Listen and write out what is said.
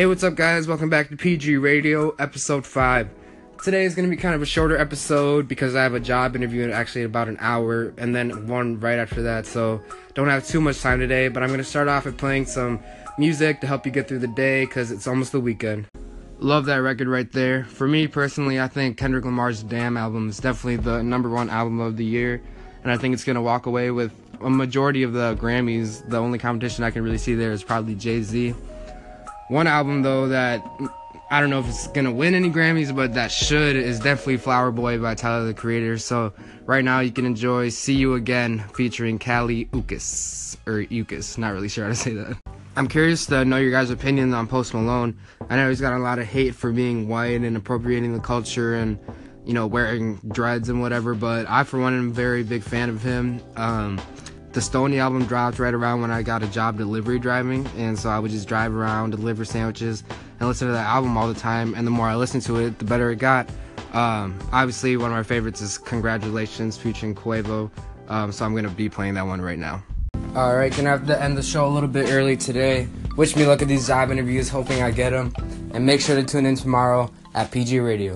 Hey, what's up, guys? Welcome back to PG Radio, episode 5. Today is going to be kind of a shorter episode because I have a job interview in actually about an hour and then one right after that, so don't have too much time today. But I'm going to start off with playing some music to help you get through the day because it's almost the weekend. Love that record right there. For me personally, I think Kendrick Lamar's Damn album is definitely the number one album of the year, and I think it's going to walk away with a majority of the Grammys. The only competition I can really see there is probably Jay Z. One album though that I don't know if it's gonna win any Grammys, but that should is definitely Flower Boy by Tyler the Creator. So right now you can enjoy "See You Again" featuring Kali Uchis or Uchis. Not really sure how to say that. I'm curious to know your guys' opinion on Post Malone. I know he's got a lot of hate for being white and appropriating the culture and you know wearing dreads and whatever, but I for one am a very big fan of him. Um, the Stoney album dropped right around when I got a job delivery driving, and so I would just drive around, deliver sandwiches, and listen to that album all the time. And the more I listened to it, the better it got. Um, obviously, one of my favorites is Congratulations featuring Quavo, um, so I'm gonna be playing that one right now. All right, gonna have to end the show a little bit early today. Wish me luck at these job interviews, hoping I get them, and make sure to tune in tomorrow at PG Radio.